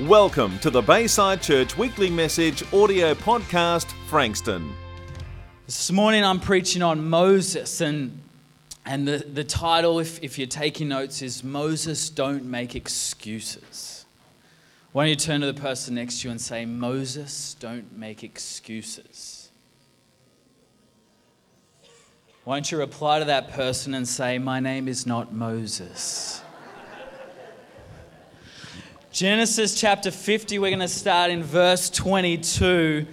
Welcome to the Bayside Church Weekly Message audio podcast, Frankston. This morning I'm preaching on Moses, and, and the, the title, if, if you're taking notes, is Moses Don't Make Excuses. Why don't you turn to the person next to you and say, Moses, don't make excuses? Why don't you reply to that person and say, My name is not Moses? Genesis chapter 50, we're going to start in verse 22.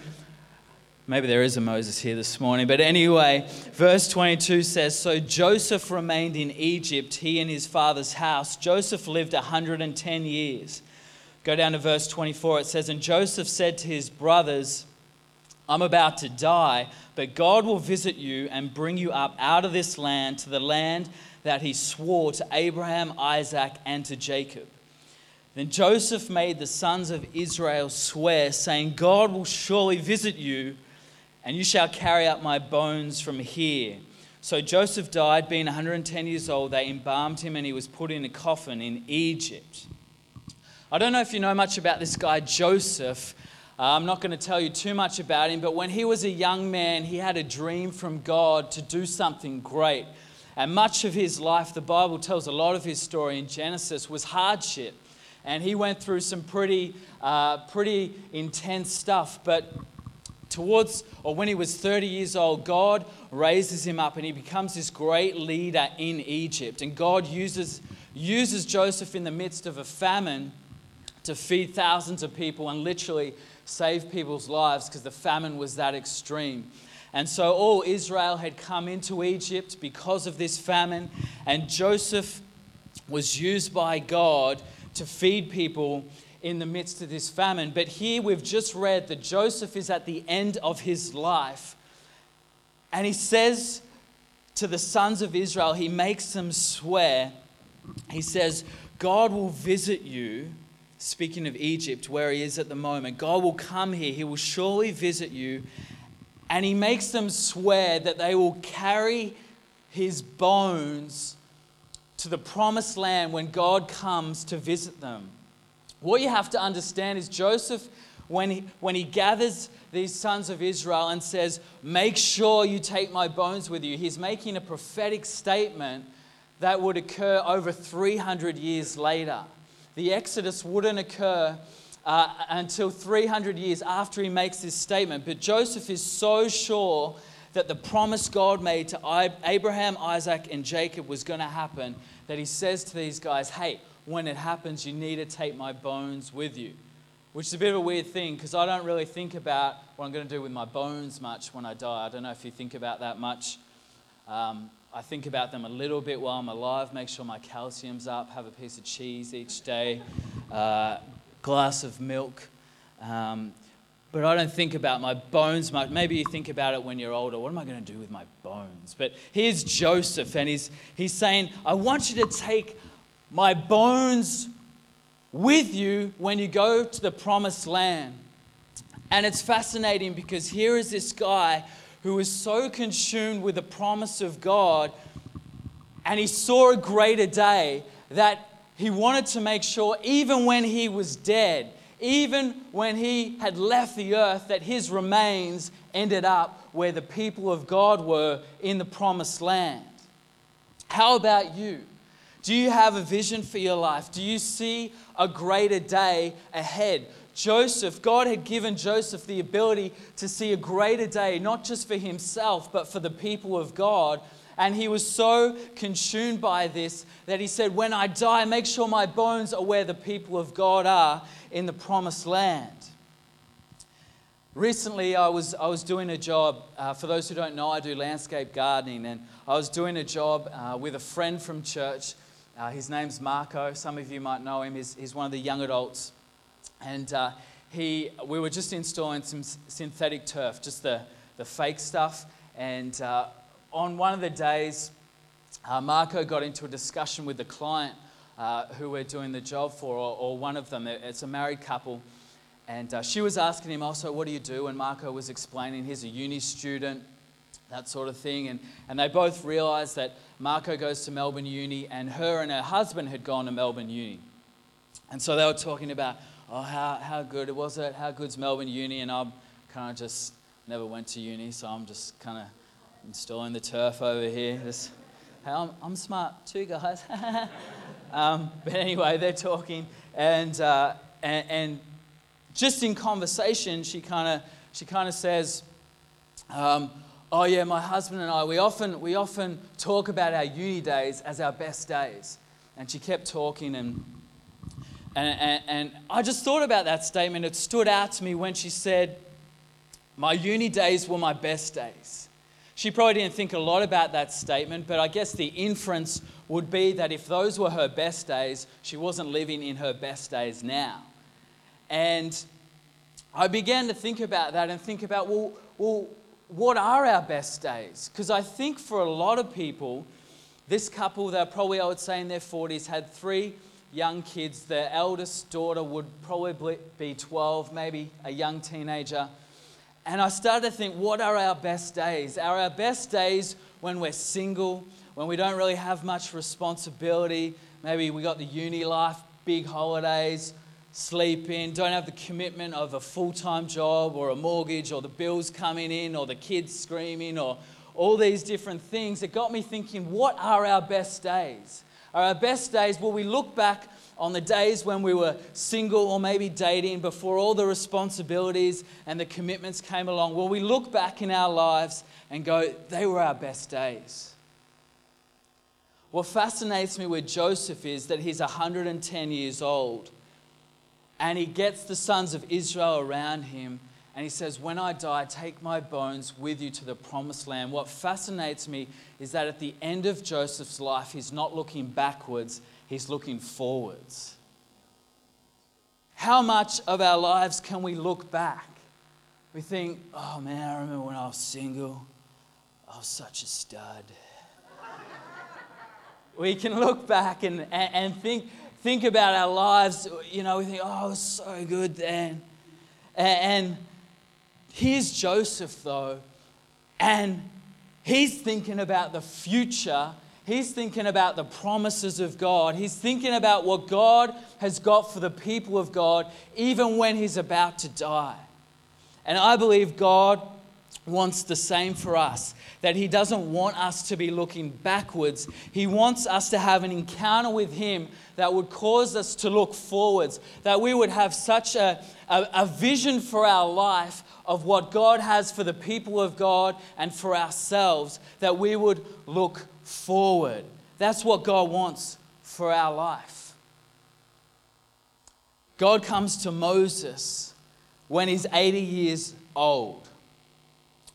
Maybe there is a Moses here this morning, but anyway, verse 22 says So Joseph remained in Egypt, he and his father's house. Joseph lived 110 years. Go down to verse 24. It says, And Joseph said to his brothers, I'm about to die, but God will visit you and bring you up out of this land to the land that he swore to Abraham, Isaac, and to Jacob. Then Joseph made the sons of Israel swear, saying, God will surely visit you, and you shall carry up my bones from here. So Joseph died, being 110 years old. They embalmed him, and he was put in a coffin in Egypt. I don't know if you know much about this guy, Joseph. Uh, I'm not going to tell you too much about him, but when he was a young man, he had a dream from God to do something great. And much of his life, the Bible tells a lot of his story in Genesis, was hardship and he went through some pretty, uh, pretty intense stuff. But towards, or when he was 30 years old, God raises him up and he becomes this great leader in Egypt. And God uses, uses Joseph in the midst of a famine to feed thousands of people and literally save people's lives because the famine was that extreme. And so all Israel had come into Egypt because of this famine, and Joseph was used by God to feed people in the midst of this famine. But here we've just read that Joseph is at the end of his life. And he says to the sons of Israel, he makes them swear, he says, God will visit you. Speaking of Egypt, where he is at the moment, God will come here. He will surely visit you. And he makes them swear that they will carry his bones to the promised land when God comes to visit them. What you have to understand is Joseph, when he, when he gathers these sons of Israel and says, Make sure you take my bones with you, he's making a prophetic statement that would occur over 300 years later. The Exodus wouldn't occur uh, until 300 years after he makes this statement. But Joseph is so sure that the promise God made to Abraham, Isaac, and Jacob was going to happen that he says to these guys, hey, when it happens, you need to take my bones with you. Which is a bit of a weird thing because I don't really think about what I'm going to do with my bones much when I die. I don't know if you think about that much. Um, I think about them a little bit while I'm alive, make sure my calcium's up, have a piece of cheese each day, uh, glass of milk. Um, but I don't think about my bones much. Maybe you think about it when you're older. What am I going to do with my bones? But here's Joseph, and he's, he's saying, I want you to take my bones with you when you go to the promised land. And it's fascinating because here is this guy who was so consumed with the promise of God, and he saw a greater day that he wanted to make sure, even when he was dead, even when he had left the earth, that his remains ended up where the people of God were in the promised land. How about you? Do you have a vision for your life? Do you see a greater day ahead? Joseph, God had given Joseph the ability to see a greater day, not just for himself, but for the people of God. And he was so consumed by this that he said, When I die, make sure my bones are where the people of God are in the promised land. Recently, I was, I was doing a job. Uh, for those who don't know, I do landscape gardening, and I was doing a job uh, with a friend from church. Uh, his name's Marco. Some of you might know him. He's, he's one of the young adults. And uh, he, we were just installing some synthetic turf, just the, the fake stuff. And uh, on one of the days, uh, Marco got into a discussion with the client uh, who we're doing the job for, or, or, one of them. It's a married couple. And uh, she was asking him also, What do you do? And Marco was explaining he's a uni student, that sort of thing. And, and they both realized that Marco goes to Melbourne Uni, and her and her husband had gone to Melbourne Uni. And so they were talking about, oh, how, how good was it? How good's Melbourne Uni? And I kind of just never went to uni, so I'm just kind of installing the turf over here. Just, hey, I'm, I'm smart too, guys. um, but anyway, they're talking, and, uh, and, and just in conversation, she kind of she kind of says, um, "Oh yeah, my husband and I we often we often talk about our uni days as our best days." And she kept talking, and and, and, and I just thought about that statement. It stood out to me when she said, "My uni days were my best days." She probably didn't think a lot about that statement, but I guess the inference would be that if those were her best days, she wasn't living in her best days now. And I began to think about that and think about, well, well what are our best days? Because I think for a lot of people, this couple, they're probably, I would say, in their 40s, had three young kids. Their eldest daughter would probably be 12, maybe a young teenager. And I started to think, what are our best days? Are our best days when we're single, when we don't really have much responsibility? Maybe we got the uni life, big holidays, sleep in, don't have the commitment of a full time job or a mortgage or the bills coming in or the kids screaming or all these different things. It got me thinking, what are our best days? Are our best days, will we look back on the days when we were single or maybe dating before all the responsibilities and the commitments came along, will we look back in our lives and go, they were our best days? What fascinates me with Joseph is that he's 110 years old and he gets the sons of Israel around him and he says, When I die, take my bones with you to the promised land. What fascinates me is that at the end of Joseph's life, he's not looking backwards, He's looking forwards. How much of our lives can we look back? We think, oh man, I remember when I was single, I was such a stud. we can look back and, and, and, think, think about our lives. You know, we think, oh, I was so good then. And, and here's Joseph, though, and he's thinking about the future He's thinking about the promises of God. He's thinking about what God has got for the people of God, even when he's about to die. And I believe God wants the same for us that He doesn't want us to be looking backwards. He wants us to have an encounter with Him that would cause us to look forwards, that we would have such a, a, a vision for our life of what God has for the people of God and for ourselves, that we would look forward. That's what God wants for our life. God comes to Moses when he's 80 years old.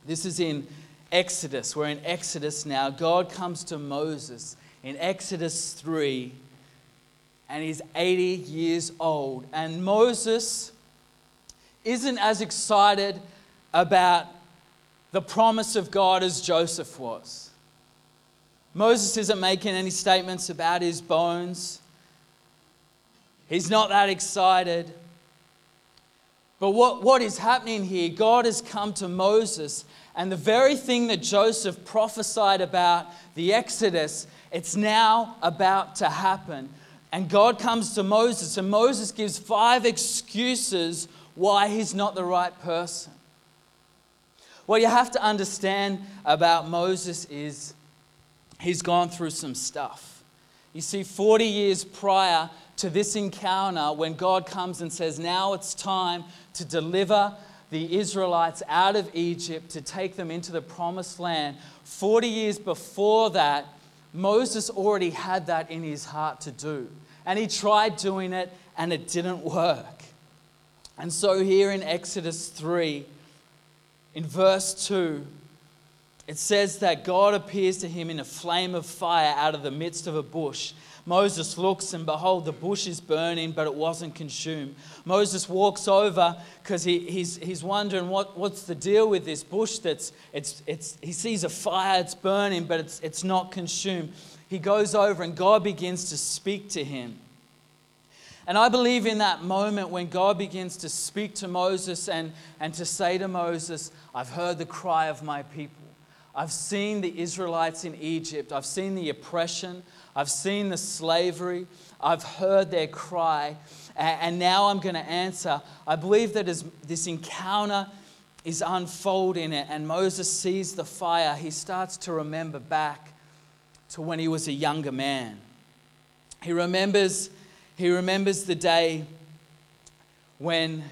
This is in Exodus. We're in Exodus now. God comes to Moses in Exodus 3, and he's 80 years old. And Moses isn't as excited about the promise of God as Joseph was. Moses isn't making any statements about his bones. He's not that excited. But what, what is happening here? God has come to Moses, and the very thing that Joseph prophesied about, the Exodus, it's now about to happen. And God comes to Moses, and Moses gives five excuses why he's not the right person. What you have to understand about Moses is he's gone through some stuff. You see, 40 years prior to this encounter, when God comes and says, Now it's time to deliver the Israelites out of Egypt, to take them into the promised land, 40 years before that, Moses already had that in his heart to do. And he tried doing it, and it didn't work. And so, here in Exodus 3, in verse 2, it says that God appears to him in a flame of fire out of the midst of a bush. Moses looks and behold, the bush is burning, but it wasn't consumed. Moses walks over because he, he's, he's wondering what, what's the deal with this bush that's, it's, it's, he sees a fire, it's burning, but it's, it's not consumed. He goes over and God begins to speak to him. And I believe in that moment when God begins to speak to Moses and, and to say to Moses, I've heard the cry of my people. I've seen the Israelites in Egypt. I've seen the oppression. I've seen the slavery. I've heard their cry. and now I'm going to answer. I believe that as this encounter is unfolding and Moses sees the fire, he starts to remember back to when he was a younger man. He remembers, he remembers the day when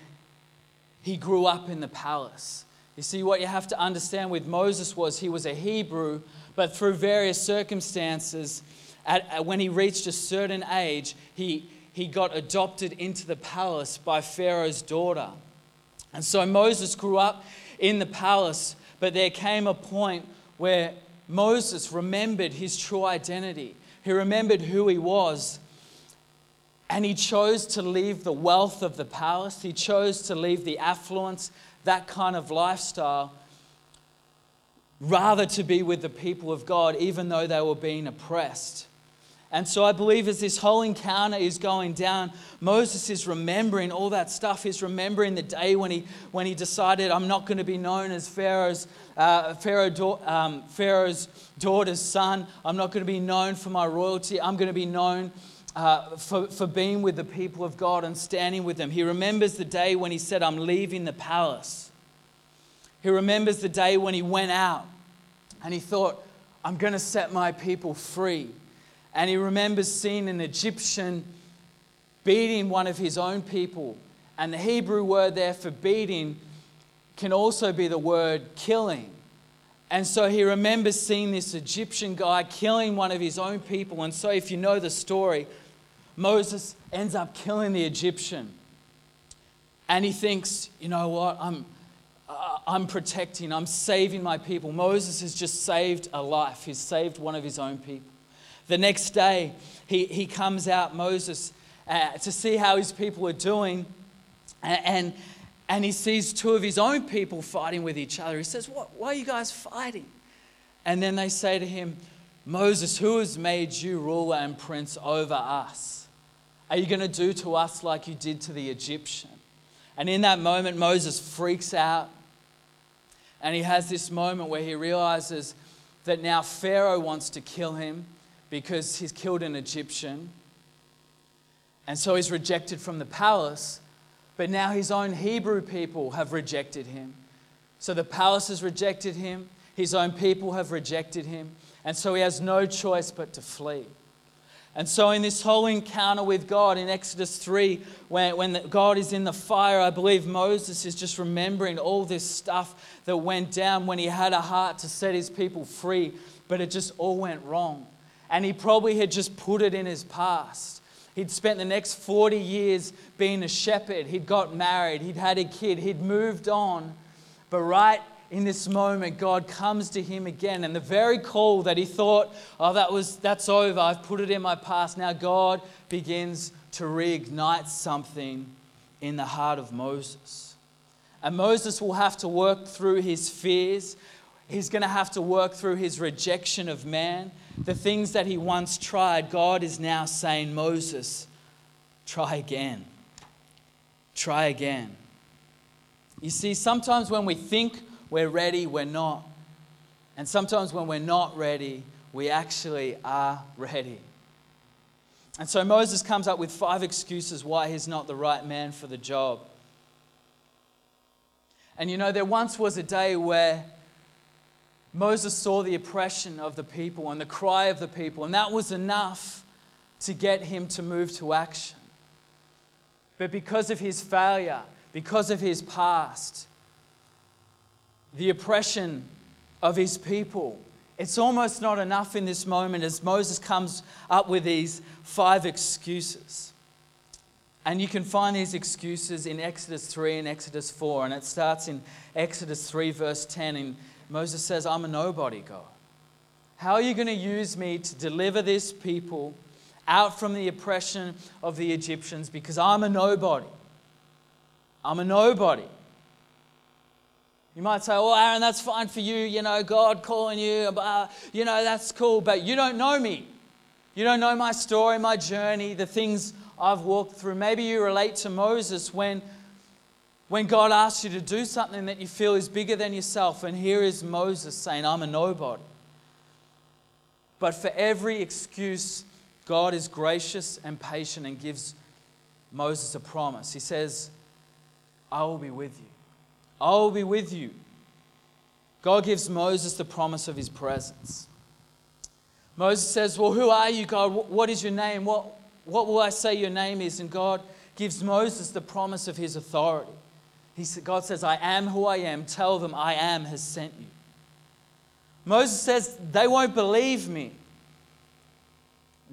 he grew up in the palace. You see, what you have to understand with Moses was he was a Hebrew, but through various circumstances, at, at, when he reached a certain age, he, he got adopted into the palace by Pharaoh's daughter. And so Moses grew up in the palace, but there came a point where Moses remembered his true identity. He remembered who he was. And he chose to leave the wealth of the palace. He chose to leave the affluence, that kind of lifestyle, rather to be with the people of God, even though they were being oppressed. And so I believe as this whole encounter is going down, Moses is remembering all that stuff. He's remembering the day when he, when he decided, I'm not going to be known as Pharaoh's, uh, Pharaoh, um, Pharaoh's daughter's son. I'm not going to be known for my royalty. I'm going to be known uh, for, for being with the people of God and standing with them. He remembers the day when he said, I'm leaving the palace. He remembers the day when he went out and he thought, I'm going to set my people free and he remembers seeing an Egyptian beating one of his own people. And the Hebrew word there for beating can also be the word killing. And so he remembers seeing this Egyptian guy killing one of his own people. And so, if you know the story, Moses ends up killing the Egyptian. And he thinks, you know what? I'm, uh, I'm protecting, I'm saving my people. Moses has just saved a life, he's saved one of his own people. The next day, he, he comes out, Moses, uh, to see how his people are doing. And, and, and he sees two of his own people fighting with each other. He says, what, Why are you guys fighting? And then they say to him, Moses, who has made you ruler and prince over us? Are you going to do to us like you did to the Egyptian? And in that moment, Moses freaks out. And he has this moment where he realizes that now Pharaoh wants to kill him because he's killed an Egyptian. And so he's rejected from the palace. But now his own Hebrew people have rejected him. So the palace has rejected him, his own people have rejected him. And so he has no choice but to flee. And so, in this whole encounter with God in Exodus 3, when, when God is in the fire, I believe Moses is just remembering all this stuff that went down when he had a heart to set his people free, but it just all went wrong and he probably had just put it in his past. He'd spent the next 40 years being a shepherd. He'd got married. He'd had a kid. He'd moved on. But right in this moment, God comes to him again. And the very call that he thought, oh, that was, that's over. I've put it in my past. Now God begins to reignite something in the heart of Moses. And Moses will have to work through his fears. He's going to have to work through his rejection of man. The things that he once tried, God is now saying, Moses, try again. Try again. You see, sometimes when we think we're ready, we're not. And sometimes when we're not ready, we actually are ready. And so Moses comes up with five excuses why he's not the right man for the job. And you know, there once was a day where Moses saw the oppression of the people and the cry of the people, and that was enough to get him to move to action. But because of his failure, because of his past, the oppression of his people, it's almost not enough in this moment as Moses comes up with these five excuses. And you can find these excuses in Exodus 3 and Exodus 4. And it starts in Exodus 3, verse 10. And Moses says, I'm a nobody, God. How are you going to use me to deliver this people out from the oppression of the Egyptians because I'm a nobody? I'm a nobody. You might say, well, Aaron, that's fine for you, you know, God calling you, uh, you know, that's cool, but you don't know me. You don't know my story, my journey, the things I've walked through. Maybe you relate to Moses when when God asks you to do something that you feel is bigger than yourself, and here is Moses saying, I'm a nobody. But for every excuse, God is gracious and patient and gives Moses a promise. He says, I will be with you. I will be with you. God gives Moses the promise of his presence. Moses says, Well, who are you, God? What is your name? What, what will I say your name is? And God gives Moses the promise of his authority. He, God says, I am who I am. Tell them I am has sent you. Moses says, They won't believe me.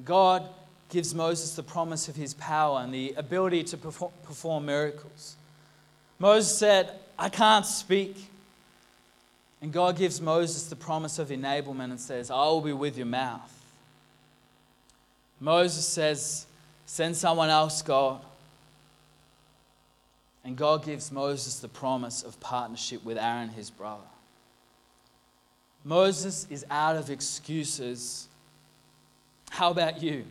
God gives Moses the promise of his power and the ability to perform miracles. Moses said, I can't speak. And God gives Moses the promise of enablement and says, I will be with your mouth. Moses says, Send someone else, God. And God gives Moses the promise of partnership with Aaron, his brother. Moses is out of excuses. How about you?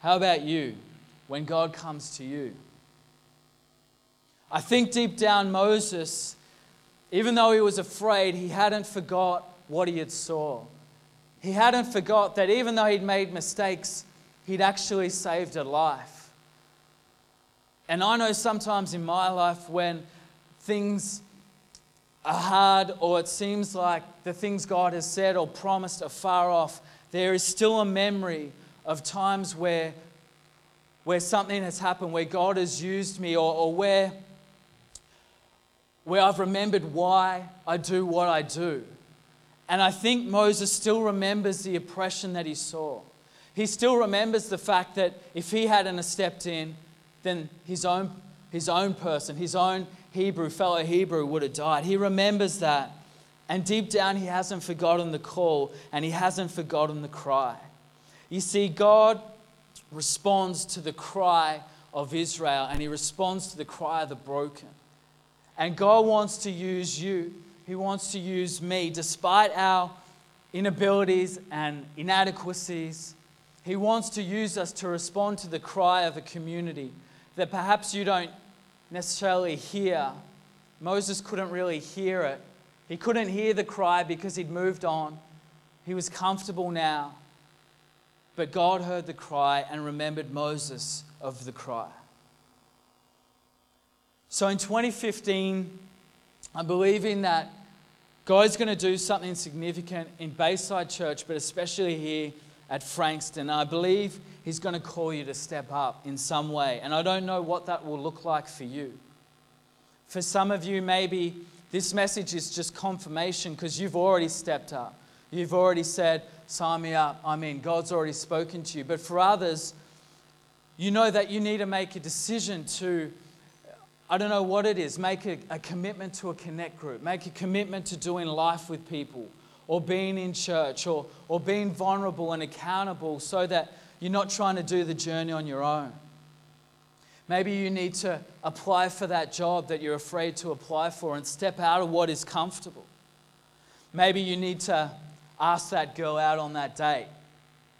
How about you when God comes to you? I think deep down, Moses, even though he was afraid, he hadn't forgot what he had saw. He hadn't forgot that even though he'd made mistakes, he'd actually saved a life. And I know sometimes in my life when things are hard or it seems like the things God has said or promised are far off, there is still a memory of times where, where something has happened, where God has used me, or, or where, where I've remembered why I do what I do. And I think Moses still remembers the oppression that he saw. He still remembers the fact that if he hadn't stepped in, then his own, his own person, his own Hebrew, fellow Hebrew, would have died. He remembers that. And deep down, he hasn't forgotten the call and he hasn't forgotten the cry. You see, God responds to the cry of Israel and he responds to the cry of the broken. And God wants to use you, He wants to use me, despite our inabilities and inadequacies. He wants to use us to respond to the cry of a community that perhaps you don't necessarily hear. Moses couldn't really hear it. He couldn't hear the cry because he'd moved on. He was comfortable now. But God heard the cry and remembered Moses of the cry. So in 2015, I'm believing that God's going to do something significant in Bayside Church, but especially here at Frankston. I believe He's going to call you to step up in some way. And I don't know what that will look like for you. For some of you, maybe this message is just confirmation because you've already stepped up. You've already said, sign me up. I mean, God's already spoken to you. But for others, you know that you need to make a decision to, I don't know what it is, make a, a commitment to a connect group, make a commitment to doing life with people, or being in church, or, or being vulnerable and accountable so that you're not trying to do the journey on your own. Maybe you need to apply for that job that you're afraid to apply for and step out of what is comfortable. Maybe you need to ask that girl out on that date,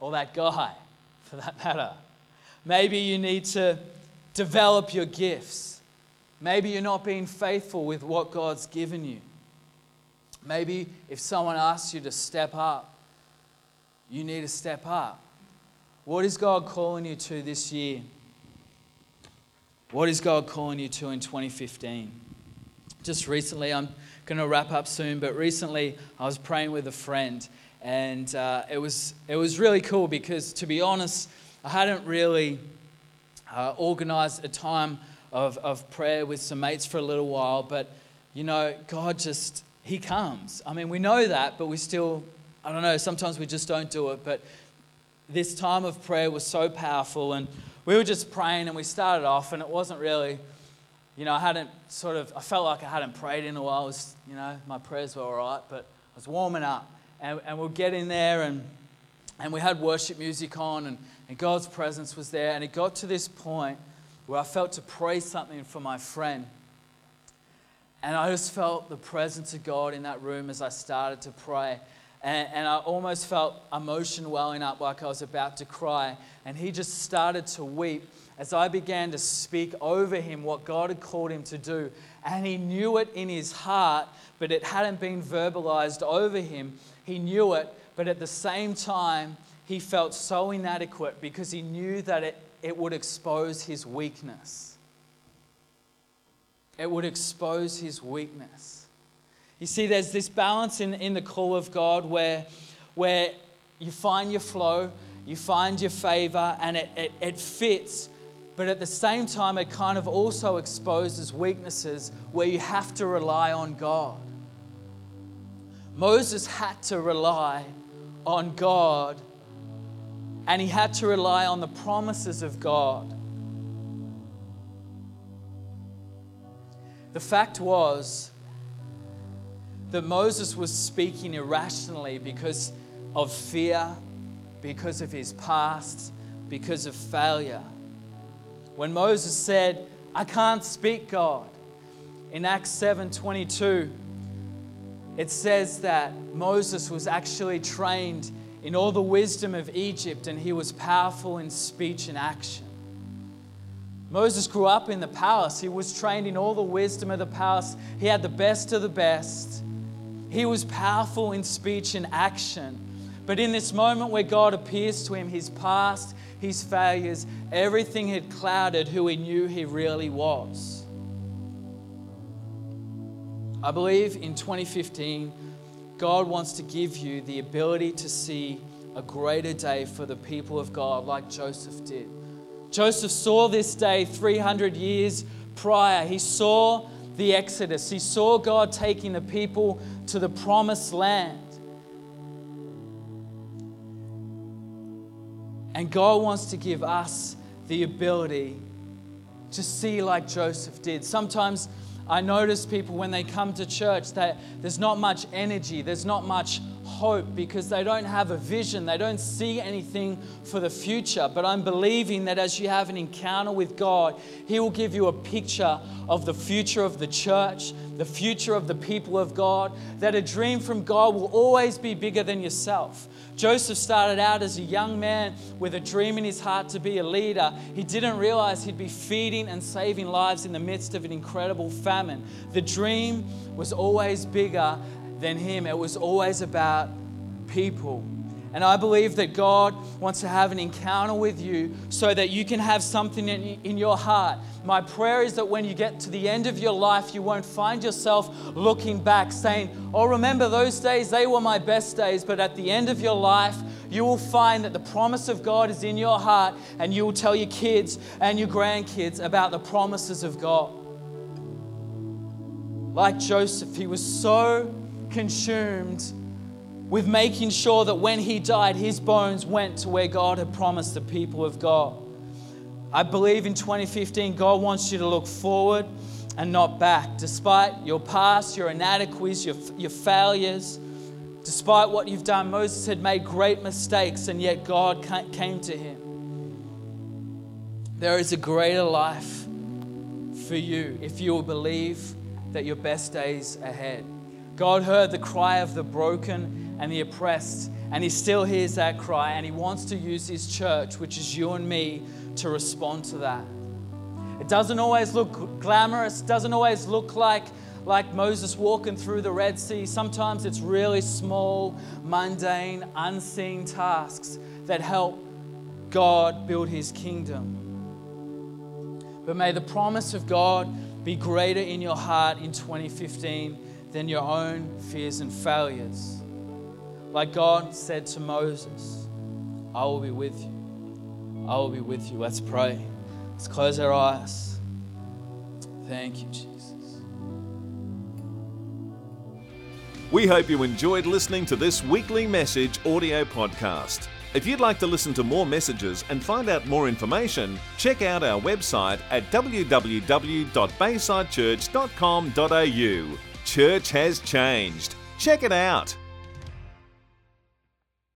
or that guy for that matter. Maybe you need to develop your gifts. Maybe you're not being faithful with what God's given you. Maybe if someone asks you to step up, you need to step up. What is God calling you to this year? What is God calling you to in 2015? Just recently, I'm going to wrap up soon, but recently I was praying with a friend, and uh, it, was, it was really cool because, to be honest, I hadn't really uh, organized a time of, of prayer with some mates for a little while, but you know, God just, He comes. I mean, we know that, but we still, I don't know, sometimes we just don't do it. But this time of prayer was so powerful, and we were just praying, and we started off, and it wasn't really you know, I hadn't sort of, I felt like I hadn't prayed in a while. I Was, you know, my prayers were all right, but I was warming up. And, and we'll get in there, and, and we had worship music on, and, and God's presence was there. And it got to this point where I felt to pray something for my friend. And I just felt the presence of God in that room as I started to pray. And, and, I almost felt emotion welling up like I was about to cry. And he just started to weep as I began to speak over him what God had called him to do. And he knew it in his heart, but it hadn't been verbalized over him. He knew it, but at the same time, he felt so inadequate because he knew that it, it would expose his weakness. It would expose his weakness. You see, there's this balance in, in the call of God where, where you find your flow, you find your favor, and it, it, it fits. But at the same time, it kind of also exposes weaknesses where you have to rely on God. Moses had to rely on God and he had to rely on the promises of God. The fact was that Moses was speaking irrationally because of fear, because of his past, because of failure. When Moses said, I can't speak God, in Acts 7 22, it says that Moses was actually trained in all the wisdom of Egypt and he was powerful in speech and action. Moses grew up in the palace. He was trained in all the wisdom of the palace. He had the best of the best. He was powerful in speech and action. But in this moment where God appears to him, his past, his failures, everything had clouded who he knew he really was. I believe in 2015, God wants to give you the ability to see a greater day for the people of God, like Joseph did. Joseph saw this day 300 years prior. He saw the Exodus, he saw God taking the people to the promised land. And God wants to give us the ability to see like Joseph did. Sometimes I notice people when they come to church that there's not much energy, there's not much hope because they don't have a vision, they don't see anything for the future. But I'm believing that as you have an encounter with God, He will give you a picture of the future of the church, the future of the people of God, that a dream from God will always be bigger than yourself. Joseph started out as a young man with a dream in his heart to be a leader. He didn't realize he'd be feeding and saving lives in the midst of an incredible famine. The dream was always bigger than him, it was always about people. And I believe that God wants to have an encounter with you so that you can have something in, in your heart. My prayer is that when you get to the end of your life, you won't find yourself looking back saying, Oh, remember those days, they were my best days. But at the end of your life, you will find that the promise of God is in your heart, and you will tell your kids and your grandkids about the promises of God. Like Joseph, he was so consumed with making sure that when he died, his bones went to where God had promised the people of God. I believe in 2015, God wants you to look forward and not back. Despite your past, your inadequacies, your, your failures, despite what you've done, Moses had made great mistakes, and yet God came to him. There is a greater life for you if you will believe that your best days are ahead. God heard the cry of the broken and the oppressed, and He still hears that cry, and He wants to use His church, which is you and me, to respond to that. It doesn't always look glamorous, doesn't always look like, like Moses walking through the Red Sea. Sometimes it's really small, mundane, unseen tasks that help God build His kingdom. But may the promise of God be greater in your heart in 2015 than your own fears and failures. Like God said to Moses, I will be with you. I will be with you. Let's pray. Let's close our eyes. Thank you, Jesus. We hope you enjoyed listening to this weekly message audio podcast. If you'd like to listen to more messages and find out more information, check out our website at www.baysidechurch.com.au church has changed. Check it out.